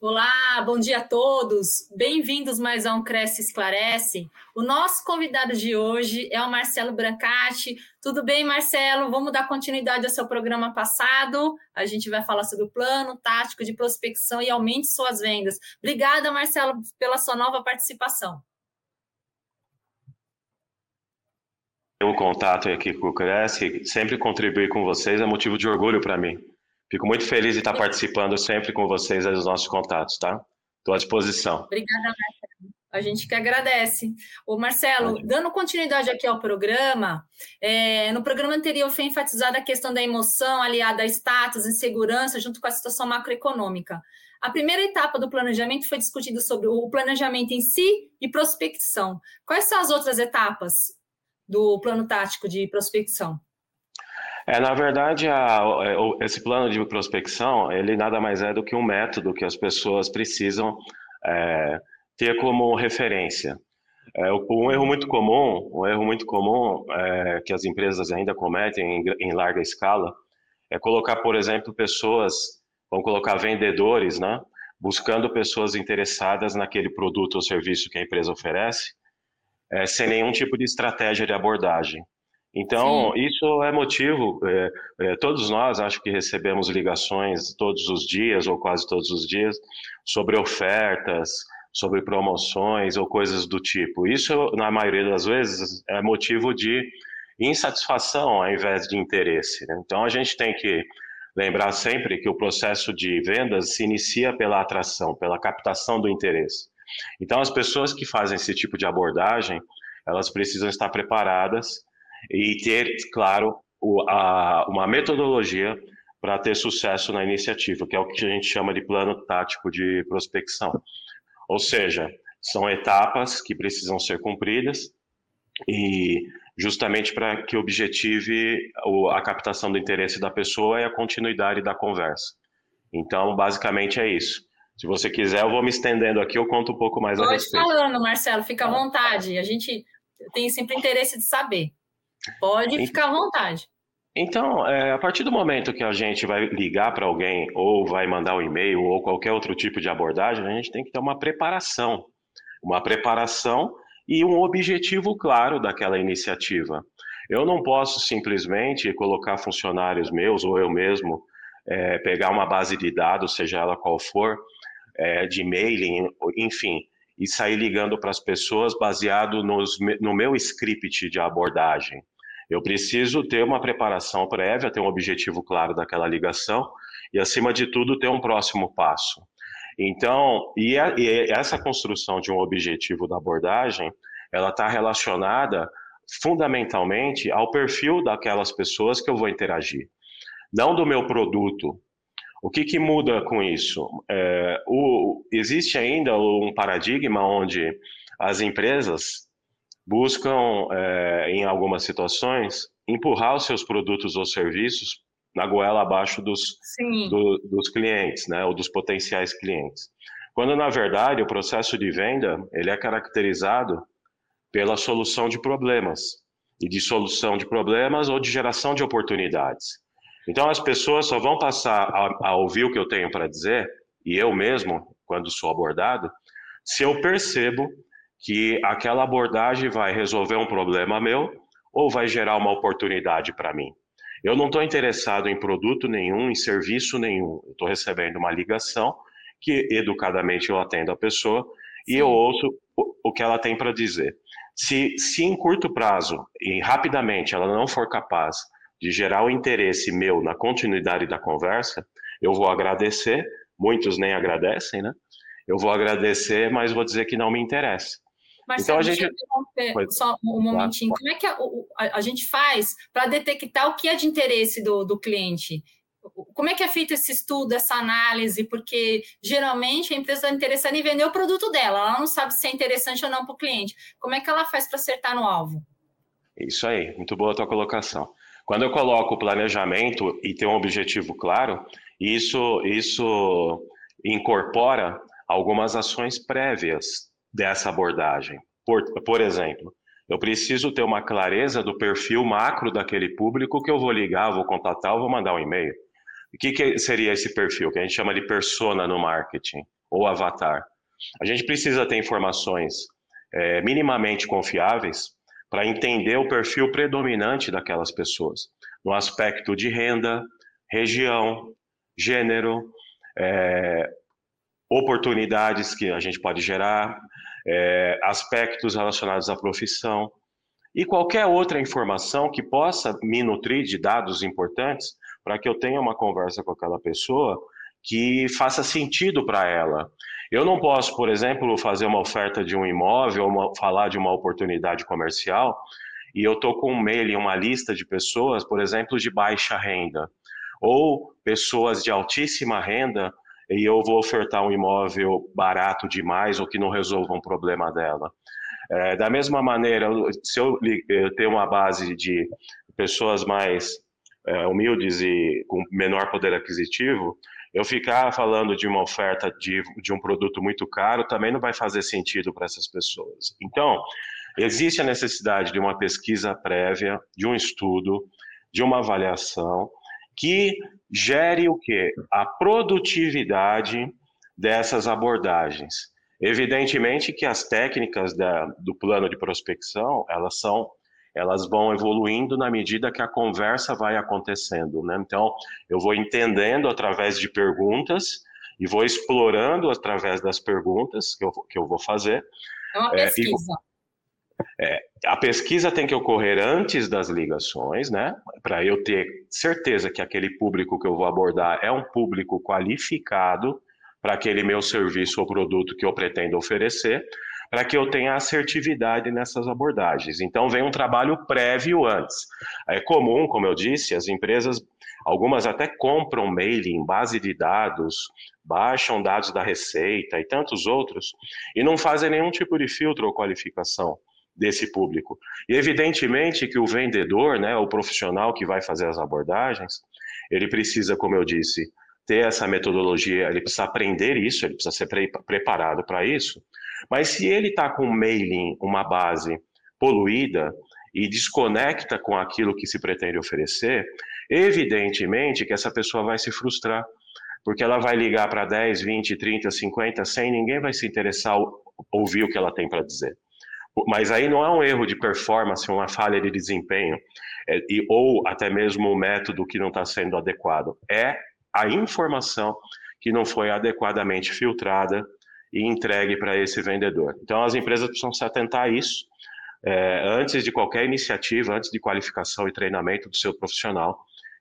Olá, bom dia a todos. Bem-vindos mais a um Cresce Esclarece. O nosso convidado de hoje é o Marcelo Brancati. Tudo bem, Marcelo? Vamos dar continuidade ao seu programa passado. A gente vai falar sobre o plano tático de prospecção e aumente suas vendas. Obrigada, Marcelo, pela sua nova participação. O contato aqui com o Cresce, sempre contribuir com vocês é motivo de orgulho para mim. Fico muito feliz de estar participando sempre com vocês dos nossos contatos, tá? Estou à disposição. Obrigada, Marcelo. A gente que agradece. O Marcelo, dando continuidade aqui ao programa, é, no programa anterior foi enfatizada a questão da emoção aliada a status e segurança junto com a situação macroeconômica. A primeira etapa do planejamento foi discutido sobre o planejamento em si e prospecção. Quais são as outras etapas do plano tático de prospecção? É, na verdade, a, é, esse plano de prospecção, ele nada mais é do que um método que as pessoas precisam é, ter como referência. É, um erro muito comum, um erro muito comum é, que as empresas ainda cometem em, em, larga escala é colocar, por exemplo, pessoas, vamos colocar vendedores, né, buscando pessoas interessadas naquele produto ou serviço que a empresa oferece, é, sem nenhum tipo de estratégia de abordagem. Então, Sim. isso é motivo, é, é, todos nós acho que recebemos ligações todos os dias, ou quase todos os dias, sobre ofertas, sobre promoções ou coisas do tipo. Isso, na maioria das vezes, é motivo de insatisfação ao invés de interesse. Né? Então, a gente tem que lembrar sempre que o processo de vendas se inicia pela atração, pela captação do interesse. Então, as pessoas que fazem esse tipo de abordagem, elas precisam estar preparadas e ter, claro, o, a, uma metodologia para ter sucesso na iniciativa, que é o que a gente chama de plano tático de prospecção. Ou seja, são etapas que precisam ser cumpridas e justamente para que objetive a captação do interesse da pessoa e a continuidade da conversa. Então, basicamente é isso. Se você quiser, eu vou me estendendo aqui, eu conto um pouco mais Pode a respeito. Pode falando, Marcelo, fica à vontade. A gente tem sempre interesse de saber. Pode ficar à vontade. Então, é, a partir do momento que a gente vai ligar para alguém, ou vai mandar um e-mail, ou qualquer outro tipo de abordagem, a gente tem que ter uma preparação. Uma preparação e um objetivo claro daquela iniciativa. Eu não posso simplesmente colocar funcionários meus, ou eu mesmo, é, pegar uma base de dados, seja ela qual for, é, de mailing, enfim, e sair ligando para as pessoas baseado nos, no meu script de abordagem. Eu preciso ter uma preparação prévia, ter um objetivo claro daquela ligação e, acima de tudo, ter um próximo passo. Então, e, a, e essa construção de um objetivo da abordagem, ela está relacionada fundamentalmente ao perfil daquelas pessoas que eu vou interagir, não do meu produto, o que, que muda com isso? É, o, existe ainda um paradigma onde as empresas buscam, é, em algumas situações, empurrar os seus produtos ou serviços na goela abaixo dos, do, dos clientes, né, ou dos potenciais clientes. Quando, na verdade, o processo de venda ele é caracterizado pela solução de problemas, e de solução de problemas ou de geração de oportunidades. Então as pessoas só vão passar a, a ouvir o que eu tenho para dizer, e eu mesmo, quando sou abordado, se eu percebo que aquela abordagem vai resolver um problema meu ou vai gerar uma oportunidade para mim. Eu não estou interessado em produto nenhum, em serviço nenhum. Estou recebendo uma ligação que educadamente eu atendo a pessoa e eu ouço o, o que ela tem para dizer. Se, se em curto prazo e rapidamente ela não for capaz de gerar o interesse meu na continuidade da conversa, eu vou agradecer, muitos nem agradecem, né? Eu vou agradecer, mas vou dizer que não me interessa. Marcelo, então a gente só um momentinho. Como é que a, a, a gente faz para detectar o que é de interesse do, do cliente? Como é que é feito esse estudo, essa análise? Porque geralmente a empresa está interessada em vender o produto dela, ela não sabe se é interessante ou não para o cliente. Como é que ela faz para acertar no alvo? Isso aí, muito boa a tua colocação. Quando eu coloco o planejamento e tem um objetivo claro, isso, isso incorpora algumas ações prévias dessa abordagem. Por, por exemplo, eu preciso ter uma clareza do perfil macro daquele público que eu vou ligar, vou contatar, ou vou mandar um e-mail. O que, que, seria esse perfil? Que a gente chama de persona no marketing. ou avatar. A gente precisa ter informações é, minimamente confiáveis para entender o perfil predominante daquelas pessoas, no aspecto de renda, região, gênero, é, oportunidades que a gente pode gerar, é, aspectos relacionados à profissão e qualquer outra informação que possa me nutrir de dados importantes para que eu tenha uma conversa com aquela pessoa que faça sentido para ela. Eu não posso, por exemplo, fazer uma oferta de um imóvel, uma, falar de uma oportunidade comercial, e eu estou com um mail e uma lista de pessoas, por exemplo, de baixa renda, ou pessoas de altíssima renda, e eu vou ofertar um imóvel barato demais ou que não resolva um problema dela. É, da mesma maneira, se eu, eu tenho uma base de pessoas mais é, humildes e com menor poder aquisitivo, eu ficar falando de uma oferta de, de um produto muito caro também não vai fazer sentido para essas pessoas. Então, existe a necessidade de uma pesquisa prévia, de um estudo, de uma avaliação que gere o que? A produtividade dessas abordagens. Evidentemente que as técnicas da, do plano de prospecção, elas são elas vão evoluindo na medida que a conversa vai acontecendo, né? Então, eu vou entendendo através de perguntas e vou explorando através das perguntas que eu, que eu vou fazer. É uma pesquisa. É, é, a pesquisa tem que ocorrer antes das ligações, né? Para eu ter certeza que aquele público que eu vou abordar é um público qualificado para aquele meu serviço ou produto que eu pretendo oferecer para que eu tenha assertividade nessas abordagens. Então, vem um trabalho prévio antes. É comum, como eu disse, as empresas, algumas até compram mailing, base de dados, baixam dados da Receita e tantos outros, e não fazem nenhum tipo de filtro ou qualificação desse público. E evidentemente que o vendedor, né, o profissional que vai fazer as abordagens, ele precisa, como eu disse, ter essa metodologia, ele precisa aprender isso, ele precisa ser pre preparado para isso, mas se ele está com um mailing, uma base poluída e desconecta com aquilo que se pretende oferecer, evidentemente que essa pessoa vai se frustrar, porque ela vai ligar para 10, 20, 30, 50, 100, ninguém vai se interessar ouvir o que ela tem para dizer. Mas aí não é um erro de performance, uma falha de desempenho, é, e, ou até mesmo um método que não está sendo adequado. É a informação que não foi adequadamente filtrada e entregue para esse vendedor. Então, as empresas precisam se atentar a isso é, antes de qualquer iniciativa, antes de qualificação e treinamento do seu profissional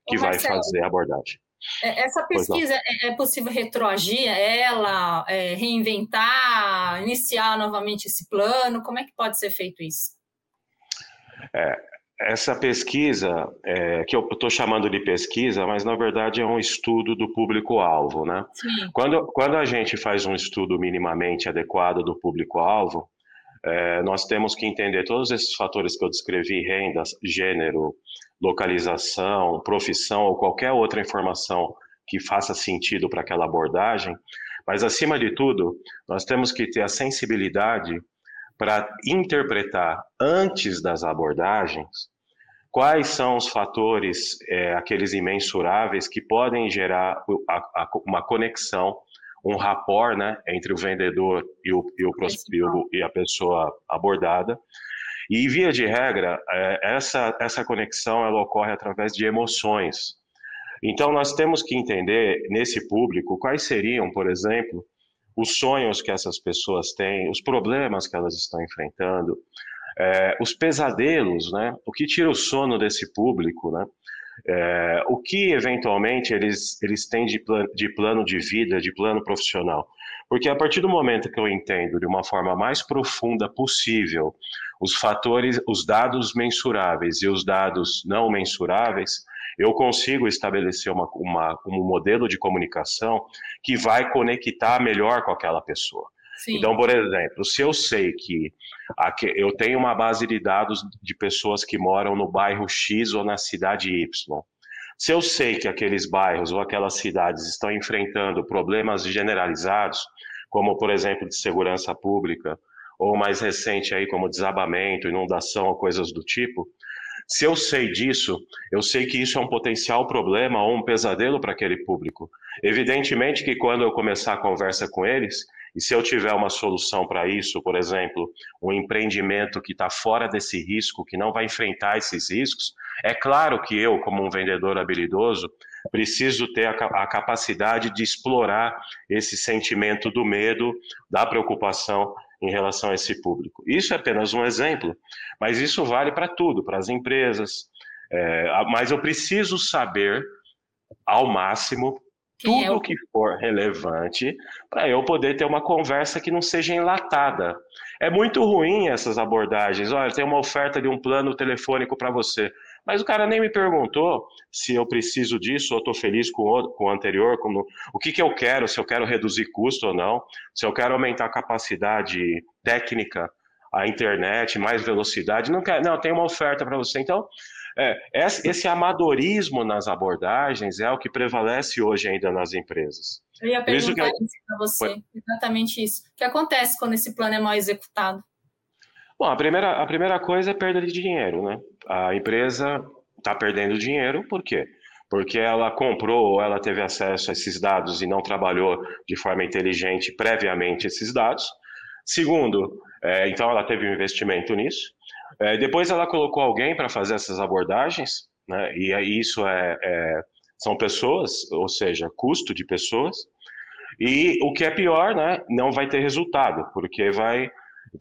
que Ô, vai fazer a abordagem. É, essa pesquisa é, é possível retroagir ela, é, reinventar, iniciar novamente esse plano? Como é que pode ser feito isso? É, essa pesquisa, é, que eu estou chamando de pesquisa, mas na verdade é um estudo do público-alvo, né? Sim. Quando, quando a gente faz um estudo minimamente adequado do público-alvo, é, nós temos que entender todos esses fatores que eu descrevi, renda, gênero, localização, profissão ou qualquer outra informação que faça sentido para aquela abordagem, mas acima de tudo, nós temos que ter a sensibilidade para interpretar antes das abordagens quais são os fatores, é, aqueles imensuráveis, que podem gerar a, a, uma conexão, um rapport né, entre o vendedor e, o, e, o, e, o, e a pessoa abordada. E, via de regra, é, essa, essa conexão ela ocorre através de emoções. Então, nós temos que entender, nesse público, quais seriam, por exemplo, os sonhos que essas pessoas têm, os problemas que elas estão enfrentando, é, os pesadelos, né? O que tira o sono desse público, né? É, o que eventualmente eles, eles têm de, plan, de plano de vida, de plano profissional. Porque a partir do momento que eu entendo de uma forma mais profunda possível os fatores, os dados mensuráveis e os dados não mensuráveis, eu consigo estabelecer uma, uma, um modelo de comunicação que vai conectar melhor com aquela pessoa. Sim. Então, por exemplo, se eu sei que aqui, eu tenho uma base de dados de pessoas que moram no bairro X ou na cidade Y, se eu sei que aqueles bairros ou aquelas cidades estão enfrentando problemas generalizados, como por exemplo de segurança pública, ou mais recente aí como desabamento, inundação ou coisas do tipo, Se eu sei disso, eu sei que isso é um potencial problema ou um pesadelo para aquele público. Evidentemente que quando eu começar a conversa com eles, e se eu tiver uma solução para isso, por exemplo, um empreendimento que está fora desse risco, que não vai enfrentar esses riscos, é claro que eu, como um vendedor habilidoso, preciso ter a, capacidade de explorar esse sentimento do medo, da preocupação em relação a esse público. Isso é apenas um exemplo, mas isso vale para tudo, para as empresas. É, mas eu preciso saber ao máximo tudo é o... que for relevante para eu poder ter uma conversa que não seja enlatada. É muito ruim essas abordagens. Olha, tem uma oferta de um plano telefônico para você. Mas o cara nem me perguntou se eu preciso disso ou estou feliz com o, com o anterior, como, o que, que eu quero, se eu quero reduzir custo ou não, se eu quero aumentar a capacidade técnica, a internet, mais velocidade. Não, quer, não tem uma oferta para você. Então, é, esse amadorismo nas abordagens é o que prevalece hoje ainda nas empresas. Eu ia perguntar isso, isso para você, exatamente isso. O que acontece quando esse plano é mal executado? Bom, a primeira, a primeira coisa é perda de dinheiro, né? A empresa está perdendo dinheiro, por quê? Porque ela comprou ou ela teve acesso a esses dados e não trabalhou de forma inteligente previamente esses dados. Segundo, é, então ela teve um investimento nisso. É, depois ela colocou alguém para fazer essas abordagens, né? E isso é, é, são pessoas, ou seja, custo de pessoas. E o que é pior, né? Não vai ter resultado, porque vai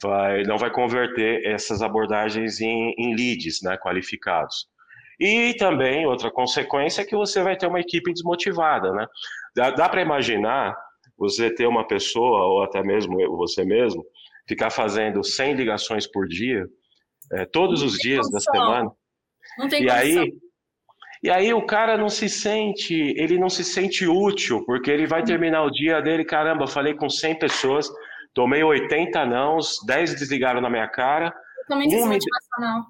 vai, não vai converter essas abordagens em, em leads né, qualificados. E também, outra consequência é que você vai ter uma equipe desmotivada. Né? Dá, dá para imaginar você ter uma pessoa, ou até mesmo você mesmo, ficar fazendo 100 ligações por dia, é, todos os dias da semana. Não tem e aí, e aí o cara não se sente, ele não se sente útil, porque ele vai terminar o dia dele, caramba, falei com 100 pessoas, Tomei 80 nãos, 10 desligaram na minha cara. Totalmente um desmotivacional.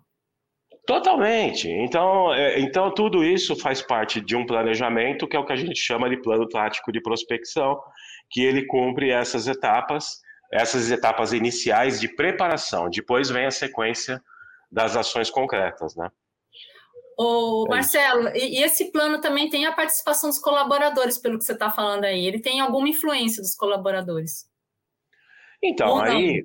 Totalmente. Então, é, então, tudo isso faz parte de um planejamento, que é o que a gente chama de plano tático de prospecção, que ele cumpre essas etapas, essas etapas iniciais de preparação. Depois vem a sequência das ações concretas, né? Ô, é Marcelo, e, e esse plano também tem a participação dos colaboradores, pelo que você está falando aí. Ele tem alguma influência dos colaboradores? Então, aí.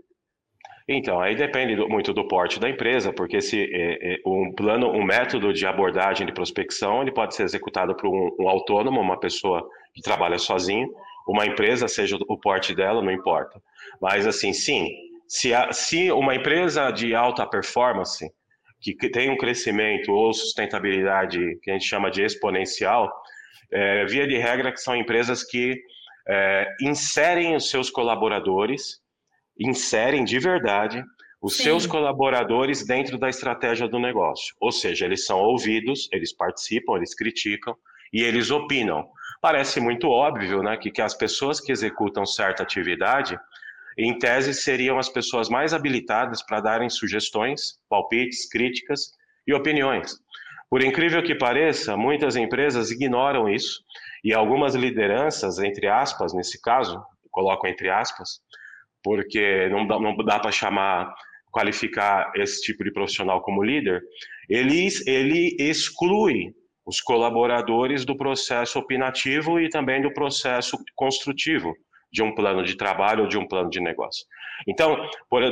Então, aí depende do, muito do porte da empresa, porque se é, é, um plano, um método de abordagem de prospecção, ele pode ser executado por um, um autônomo, uma pessoa que trabalha sozinho, uma empresa, seja o porte dela, não importa. Mas assim, sim, se, a, se uma empresa de alta performance, que tem um crescimento ou sustentabilidade que a gente chama de exponencial, é, via de regra que são empresas que é, inserem os seus colaboradores inserem de verdade os Sim. seus colaboradores dentro da estratégia do negócio. Ou seja, eles são ouvidos, eles participam, eles criticam e eles opinam. Parece muito óbvio né, que, que as pessoas que executam certa atividade, em tese, seriam as pessoas mais habilitadas para darem sugestões, palpites, críticas e opiniões. Por incrível que pareça, muitas empresas ignoram isso e algumas lideranças, entre aspas, nesse caso, coloco entre aspas, porque não dá, não dá para chamar, qualificar esse tipo de profissional como líder, ele, ele exclui os colaboradores do processo opinativo e também do processo construtivo de um plano de trabalho ou de um plano de negócio. Então,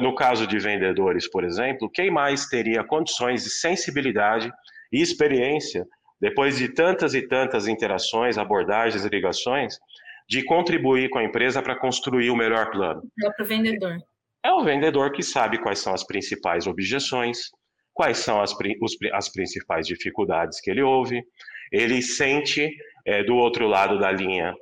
no caso de vendedores, por exemplo, quem mais teria condições de sensibilidade e experiência, depois de tantas e tantas interações, abordagens e ligações, de contribuir com a empresa para construir o melhor plano. É para o vendedor. É o vendedor que sabe quais são as principais objeções, quais são as, os, as principais dificuldades que ele ouve, ele sente é, do outro lado da linha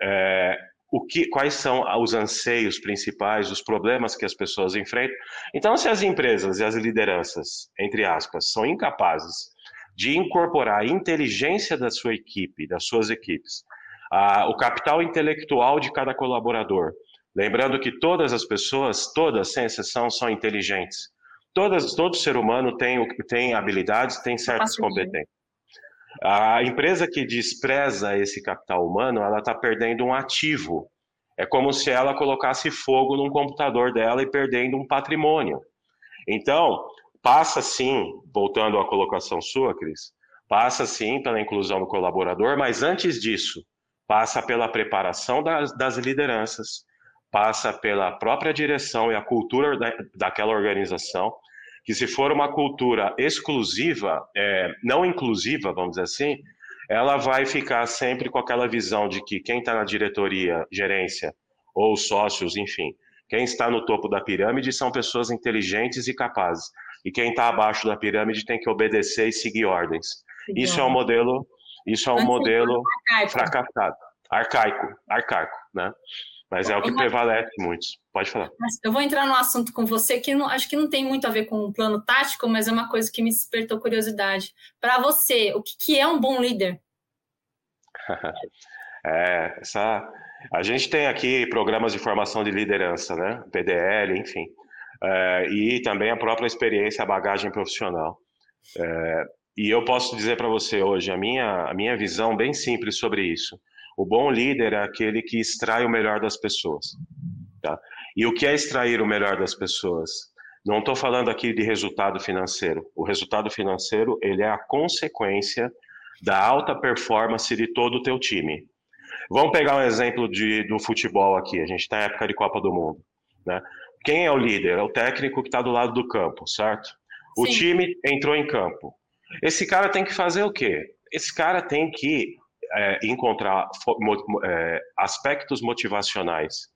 é, o que, quais são os anseios principais, os problemas que as pessoas enfrentam. Então, se as empresas e as lideranças, entre aspas, são incapazes de incorporar a inteligência da sua equipe, das suas equipes, a, o capital intelectual de cada colaborador. Lembrando que todas as pessoas, todas, sem exceção, são inteligentes. Todas, todo ser humano tem, tem habilidades, tem certas competências. A empresa que despreza esse capital humano, ela está perdendo um ativo. É como se ela colocasse fogo num computador dela e perdendo um patrimônio. Então, passa sim, voltando à colocação sua, Cris, passa sim pela inclusão do colaborador, mas antes disso, passa pela preparação das, das lideranças, passa pela própria direção e a cultura da, daquela organização, que se for uma cultura exclusiva, é, não inclusiva, vamos dizer assim, ela vai ficar sempre com aquela visão de que quem está na diretoria, gerência ou sócios, enfim, quem está no topo da pirâmide são pessoas inteligentes e capazes. E quem está abaixo da pirâmide tem que obedecer e seguir ordens. Isso é um modelo, isso é um modelo fracassado, arcaico, arcaico, né? Mas é o que prevalece muito. Pode falar. Eu vou entrar no assunto com você que não, acho que não tem muito a ver com o plano tático, mas é uma coisa que me despertou curiosidade. Para você, o que, que é um bom líder? é, essa, a gente tem aqui programas de formação de liderança, né? PDL, enfim. É, e também a própria experiência, a bagagem profissional. É, e eu posso dizer para você hoje a minha, a minha visão bem simples sobre isso. O bom líder é aquele que extrai o melhor das pessoas. Tá? E o que é extrair o melhor das pessoas? Não estou falando aqui de resultado financeiro. O resultado financeiro ele é a consequência da alta performance de todo o teu time. Vamos pegar um exemplo de, do futebol aqui. A gente está em época de Copa do Mundo. Né? Quem é o líder? É o técnico que está do lado do campo, certo? O Sim. time entrou em campo. Esse cara tem que fazer o quê? Esse cara tem que é, encontrar é, aspectos motivacionais,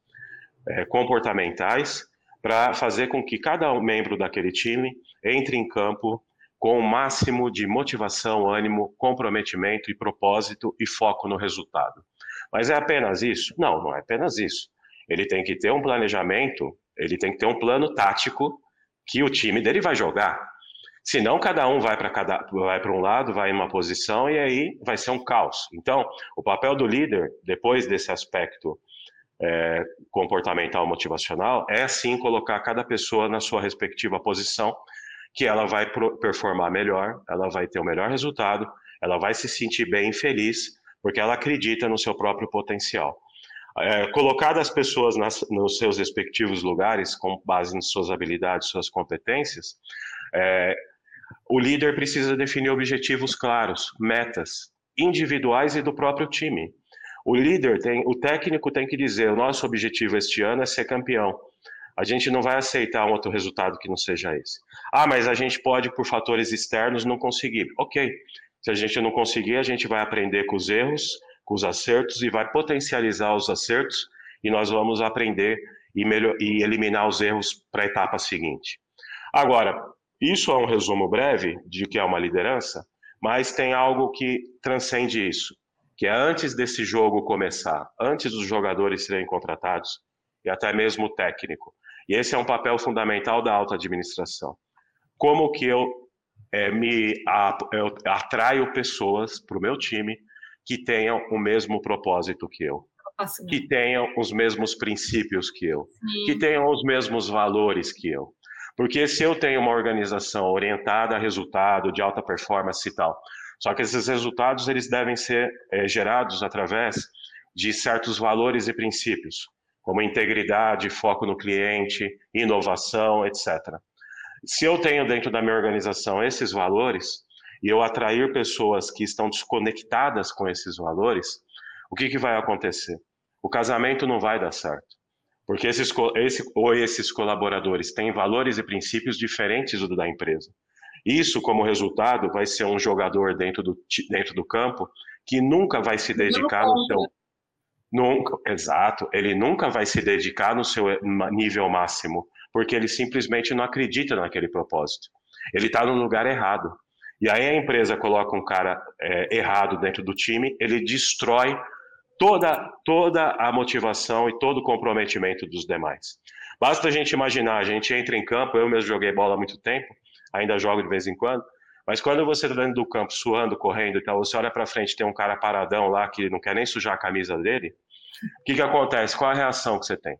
é, comportamentais, para fazer com que cada membro daquele time entre em campo com o máximo de motivação, ânimo, comprometimento e propósito e foco no resultado. Mas é apenas isso? Não, não é apenas isso. Ele tem que ter um planejamento, ele tem que ter um plano tático que o time dele vai jogar. Senão, cada um vai para cada vai para um lado, vai em uma posição e aí vai ser um caos. Então, o papel do líder, depois desse aspecto é, comportamental motivacional, é sim colocar cada pessoa na sua respectiva posição que ela vai performar melhor, ela vai ter o melhor resultado, ela vai se sentir bem e feliz, porque ela acredita no seu próprio potencial. É, colocar as pessoas nas, nos seus respectivos lugares, com base em suas habilidades, suas competências, é, o líder precisa definir objetivos claros, metas individuais e do próprio time. O líder tem, o técnico tem que dizer: o nosso objetivo este ano é ser campeão. A gente não vai aceitar um outro resultado que não seja esse. Ah, mas a gente pode, por fatores externos, não conseguir. Ok. Se a gente não conseguir, a gente vai aprender com os erros, com os acertos e vai potencializar os acertos e nós vamos aprender e, melhor, e eliminar os erros para a etapa seguinte. Agora, isso é um resumo breve de que é uma liderança, mas tem algo que transcende isso, que é antes desse jogo começar, antes dos jogadores serem contratados e até mesmo o técnico. E esse é um papel fundamental da alta administração. Como que eu é, me eu atraio pessoas para o meu time que tenham o mesmo propósito que eu, que tenham os mesmos princípios que eu, Sim. que tenham os mesmos valores que eu. Porque se eu tenho uma organização orientada a resultado, de alta performance e tal, só que esses resultados eles devem ser é, gerados através de certos valores e princípios como integridade, foco no cliente, inovação, etc. Se eu tenho dentro da minha organização esses valores e eu atrair pessoas que estão desconectadas com esses valores, o que, que vai acontecer? O casamento não vai dar certo. Porque esses, esse, ou esses colaboradores têm valores e princípios diferentes do da empresa. Isso, como resultado, vai ser um jogador dentro do, dentro do campo que nunca vai se dedicar no seu, Nunca, exato. Ele nunca vai se dedicar no seu nível máximo, porque ele simplesmente não acredita naquele propósito. Ele está no lugar errado. E aí a empresa coloca um cara é, errado dentro do time, ele destrói toda, toda a motivação e todo o comprometimento dos demais. Basta a gente imaginar, a gente entra em campo, eu mesmo joguei bola há muito tempo, ainda jogo de vez em quando, mas quando você está dentro do campo, suando, correndo e tal, você olha para frente, tem um cara paradão lá que não quer nem sujar a camisa dele, o que, que acontece? Qual a reação que você tem?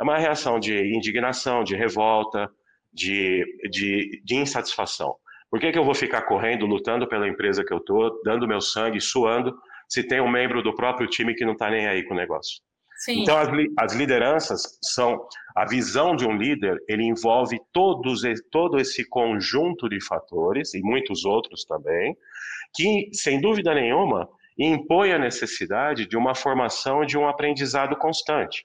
É uma reação de indignação, de revolta, de, de, de insatisfação. Por que, que eu vou ficar correndo, lutando pela empresa que eu estou, dando meu sangue, suando, se tem um membro do próprio time que não está nem aí com o negócio? Sim. Então, as, as lideranças são. A visão de um líder, ele envolve todos, todo esse conjunto de fatores, e muitos outros também, que, sem dúvida nenhuma, impõe a necessidade de uma formação de um aprendizado constante.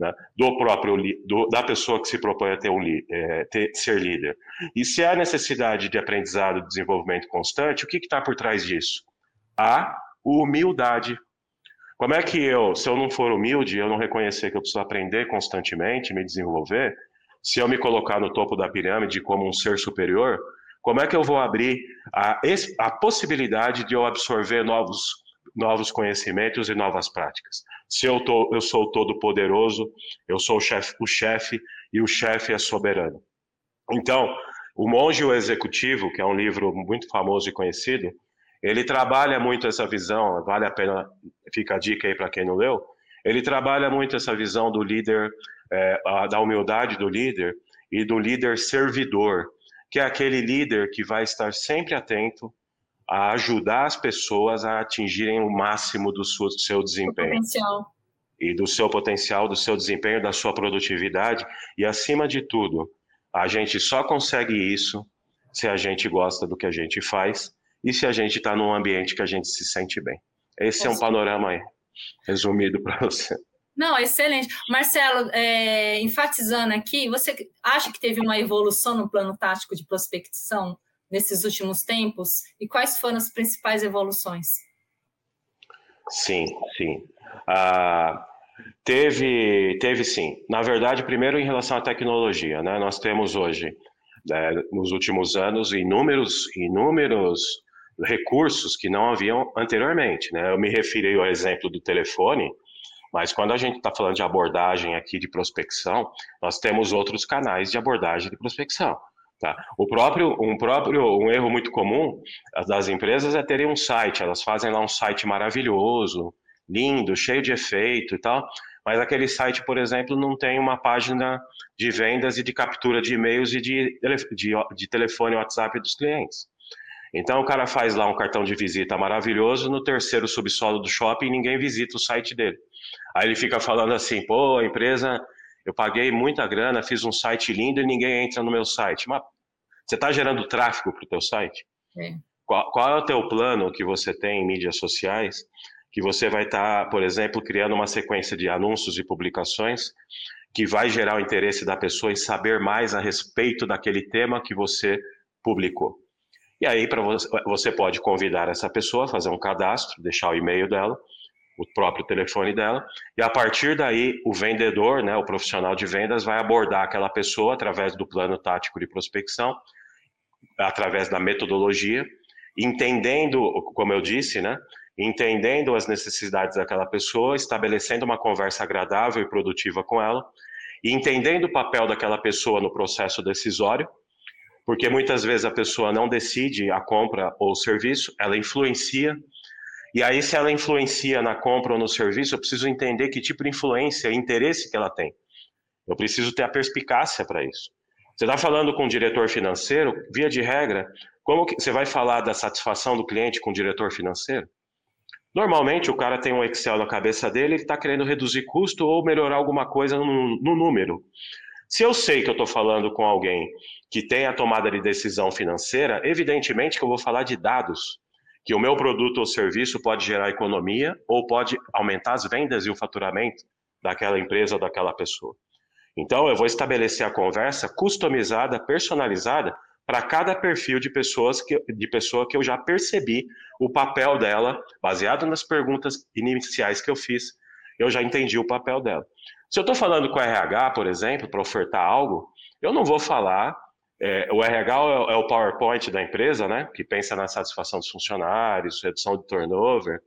Né, do próprio do, da pessoa que se propõe a ter um, é, ter, ser líder. E se há necessidade de aprendizado desenvolvimento constante, o que está por trás disso? A humildade como é que eu, se eu não for humilde, eu não reconhecer que eu preciso aprender constantemente, me desenvolver, se eu me colocar no topo da pirâmide como um ser superior, como é que eu vou abrir a, a possibilidade de eu absorver novos, novos conhecimentos e novas práticas? Se eu, tô, eu sou todo poderoso, eu sou o chefe o chefe e o chefe é soberano. Então, o Monge e o Executivo, que é um livro muito famoso e conhecido, ele trabalha muito essa visão, vale a pena, fica a dica aí para quem não leu, ele trabalha muito essa visão do líder, é, da humildade do líder e do líder servidor, que é aquele líder que vai estar sempre atento a ajudar as pessoas a atingirem o máximo do seu, do seu desempenho. E do seu potencial, do seu desempenho, da sua produtividade. E, acima de tudo, a gente só consegue isso se a gente gosta do que a gente faz e se a gente está num ambiente que a gente se sente bem. Esse é um panorama aí, resumido para você. Não, excelente. Marcelo, é, enfatizando aqui, você acha que teve uma evolução no plano tático de prospecção nesses últimos tempos? E quais foram as principais evoluções? Sim, sim. Ah, teve, teve sim. Na verdade, primeiro em relação à tecnologia, né? Nós temos hoje, né, nos últimos anos, inúmeros, inúmeros recursos que não haviam anteriormente. Né? Eu me referi ao exemplo do telefone, mas quando a gente está falando de abordagem aqui de prospecção, nós temos outros canais de abordagem de prospecção. Tá? O próprio, um próprio, um erro muito comum das empresas é terem um site. Elas fazem lá um site maravilhoso, lindo, cheio de efeito e tal, mas aquele site, por exemplo, não tem uma página de vendas e de captura de e-mails e de, de, de telefone WhatsApp dos clientes. Então o cara faz lá um cartão de visita maravilhoso, no terceiro subsolo do shopping ninguém visita o site dele. Aí ele fica falando assim, pô, a empresa, eu paguei muita grana, fiz um site lindo e ninguém entra no meu site. Mas você está gerando tráfego para o teu site? É. Qual, qual, é o teu plano que você tem em mídias sociais? Que você vai estar, tá, por exemplo, criando uma sequência de anúncios e publicações que vai gerar o interesse da pessoa em saber mais a respeito daquele tema que você publicou. E aí para você, você pode convidar essa pessoa fazer um cadastro, deixar o e-mail dela, o próprio telefone dela, e a partir daí o vendedor, né, o profissional de vendas, vai abordar aquela pessoa através do plano tático de prospecção, através da metodologia, entendendo, como eu disse, né, entendendo as necessidades daquela pessoa, estabelecendo uma conversa agradável e produtiva com ela, e entendendo o papel daquela pessoa no processo decisório, porque muitas vezes a pessoa não decide a compra ou o serviço, ela influencia. E aí, se ela influencia na compra ou no serviço, eu preciso entender que tipo de influência e interesse que ela tem. Eu preciso ter a perspicácia para isso. Você está falando com o diretor financeiro, via de regra, como que você vai falar da satisfação do cliente com o diretor financeiro? Normalmente o cara tem um Excel na cabeça dele, ele está querendo reduzir custo ou melhorar alguma coisa no, no número. Se eu sei que eu estou falando com alguém que tem a tomada de decisão financeira, evidentemente que eu vou falar de dados, que o meu produto ou serviço pode gerar economia ou pode aumentar as vendas e o faturamento daquela empresa ou daquela pessoa. Então, eu vou estabelecer a conversa customizada, personalizada para cada perfil de pessoas que, de pessoa que eu já percebi o papel dela, baseado nas perguntas iniciais que eu fiz, eu já entendi o papel dela. Se eu estou falando com o RH, por exemplo, para ofertar algo, eu não vou falar. É, o RH é, é, o PowerPoint da empresa, né? Que pensa na satisfação dos funcionários, redução de turnover.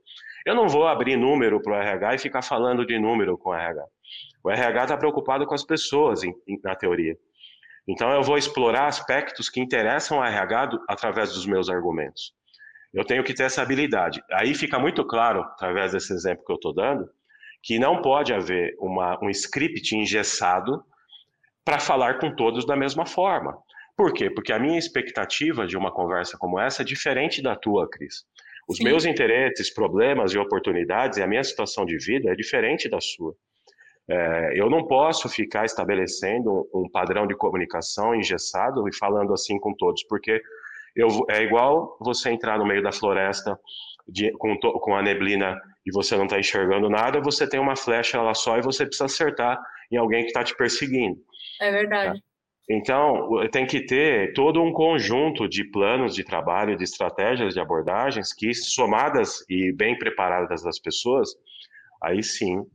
Eu não vou abrir número para o RH e ficar falando de número com o RH. O RH está preocupado com as pessoas, em, em, na teoria. Então, eu vou explorar aspectos que interessam ao RH do, através dos meus argumentos. Eu tenho que ter essa habilidade. Aí fica muito claro, através desse exemplo que eu estou dando, que não pode haver uma, um script engessado para falar com todos da mesma forma. Por quê? Porque a minha expectativa de uma conversa como essa é diferente da tua, Cris. Os Sim. meus interesses, problemas e oportunidades e a minha situação de vida é diferente da sua. É, eu não posso ficar estabelecendo um, padrão de comunicação engessado e falando assim com todos, porque eu, é igual você entrar no meio da floresta de, com, com, a neblina e você não está enxergando nada, você tem uma flecha lá só e você precisa acertar em alguém que está te perseguindo. É verdade. Tá? Então, tem que ter todo um conjunto de planos de trabalho, de estratégias de abordagens que, somadas e bem preparadas das pessoas, aí sim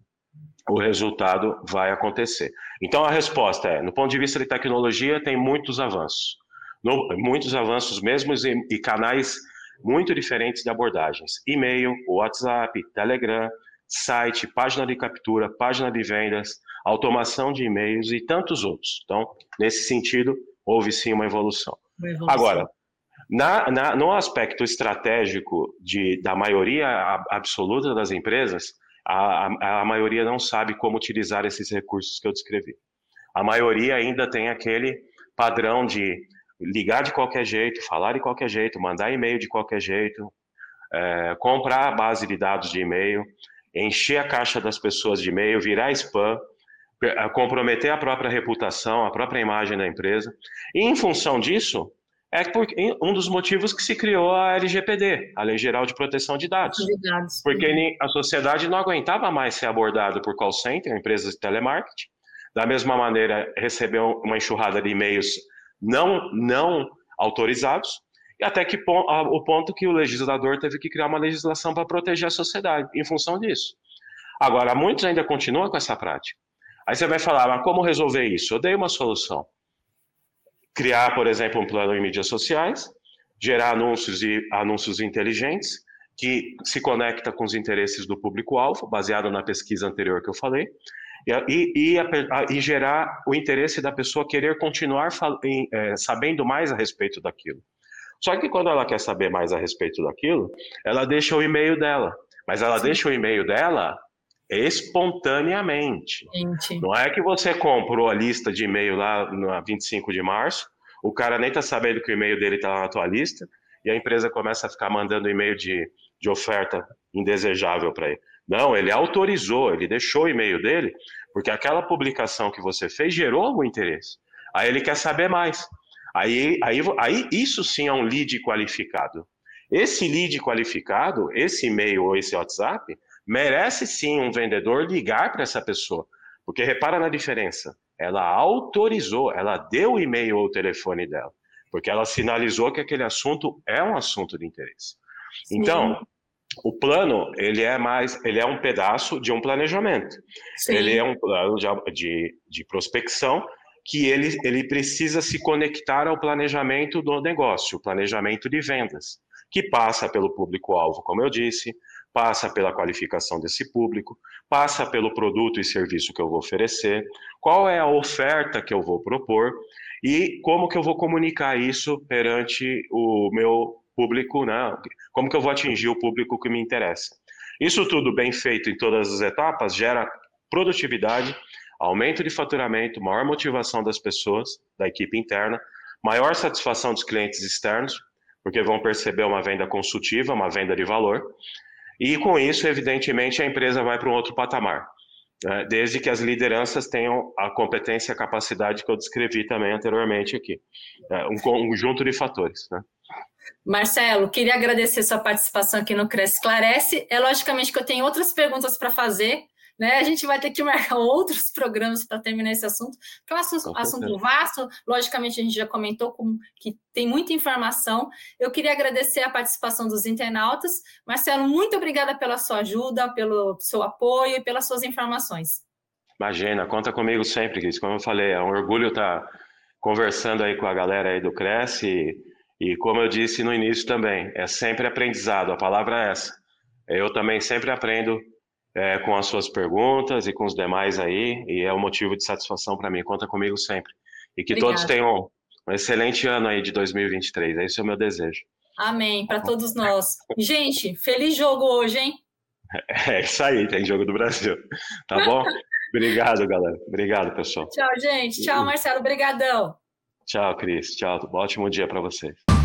o resultado vai acontecer. Então a resposta é, no ponto de vista de tecnologia, tem muitos avanços, no, muitos avanços mesmo e, e canais muito diferentes de abordagens: e-mail, WhatsApp, Telegram, site, página de captura, página de vendas, automação de e-mails e tantos outros. Então, nesse sentido, houve sim uma evolução. Uma evolução. Agora, na, na, no aspecto estratégico de, da maioria absoluta das empresas, a, a, a maioria não sabe como utilizar esses recursos que eu descrevi. A maioria ainda tem aquele padrão de ligar de qualquer jeito, falar de qualquer jeito, mandar e-mail de qualquer jeito, é, comprar a base de dados de e-mail, encher a caixa das pessoas de e-mail, virar spam, comprometer a própria reputação, a própria imagem da empresa. E em função disso, é um dos motivos que se criou a LGPD, a Lei Geral de Proteção de Dados. De dados. Porque a sociedade não aguentava mais ser abordada por call center, empresas de telemarketing. Da mesma maneira, recebeu uma enxurrada de e-mails não, não autorizados, e até que o ponto que o legislador teve que criar uma legislação para proteger a sociedade, em função disso. Agora, muitos ainda continuam com essa prática. Aí você vai falar, mas como resolver isso? Eu dei uma solução criar, por exemplo, um plano em mídias sociais, gerar anúncios e anúncios inteligentes que se conecta com os interesses do público-alvo, baseado na pesquisa anterior que eu falei, e, e, e, gerar o interesse da pessoa querer continuar é, sabendo mais a respeito daquilo. Só que quando ela quer saber mais a respeito daquilo, ela deixa o e-mail dela. Mas ela Sim. deixa o e-mail dela espontaneamente. Gente. Não é que você comprou a lista de e-mail lá no 25 de março, o cara nem está sabendo que o e-mail dele está lá na tua lista, e a empresa começa a ficar mandando e-mail de, de oferta indesejável para ele. Não, ele autorizou, ele deixou o e-mail dele, porque aquela publicação que você fez gerou algum interesse. Aí ele quer saber mais. Aí, aí, aí isso sim é um lead qualificado. Esse lead qualificado, esse e-mail ou esse WhatsApp, merece sim um vendedor ligar para essa pessoa. Porque repara na diferença. Ela autorizou, ela deu o e-mail ou o telefone dela. Porque ela sinalizou que aquele assunto é um assunto de interesse. Sim. Então, o plano, ele é mais, ele é um pedaço de um planejamento. Sim. Ele é um plano de, de, de prospecção que ele, ele precisa se conectar ao planejamento do negócio, o planejamento de vendas, que passa pelo público-alvo, como eu disse, passa pela qualificação desse público, passa pelo produto e serviço que eu vou oferecer, qual é a oferta que eu vou propor e como que eu vou comunicar isso perante o meu público, né? Como que eu vou atingir o público que me interessa. Isso tudo bem feito em todas as etapas gera produtividade, aumento de faturamento, maior motivação das pessoas, da equipe interna, maior satisfação dos clientes externos, porque vão perceber uma venda consultiva, uma venda de valor, e com isso, evidentemente, a empresa vai para um outro patamar, né? desde que as lideranças tenham a competência e a capacidade que eu descrevi também anteriormente aqui. É um conjunto de fatores. Né? Marcelo, queria agradecer sua participação aqui no Cresce Esclarece. É logicamente que eu tenho outras perguntas para fazer, né? A gente vai ter que marcar outros programas para terminar esse assunto, que é um assunto, assunto vasto. Logicamente, a gente já comentou com, que tem muita informação. Eu queria agradecer a participação dos internautas. Marcelo, muito obrigada pela sua ajuda, pelo seu apoio e pelas suas informações. Imagina, conta comigo sempre, Cris. Como eu falei, é um orgulho estar conversando aí com a galera aí do Cresce. E, como eu disse no início também, é sempre aprendizado, a palavra é essa. Eu também sempre aprendo é, com as suas perguntas e com os demais aí, e é um motivo de satisfação para mim. Conta comigo sempre. E que Obrigada. todos tenham um excelente ano aí de 2023. Esse é o meu desejo. Amém, para todos nós. Gente, feliz jogo hoje, hein? É isso aí, tem jogo do Brasil. Tá bom? Obrigado, galera. Obrigado, pessoal. Tchau, gente. Tchau, Marcelo. Obrigadão. Tchau, Cris. Tchau. Ótimo dia para vocês.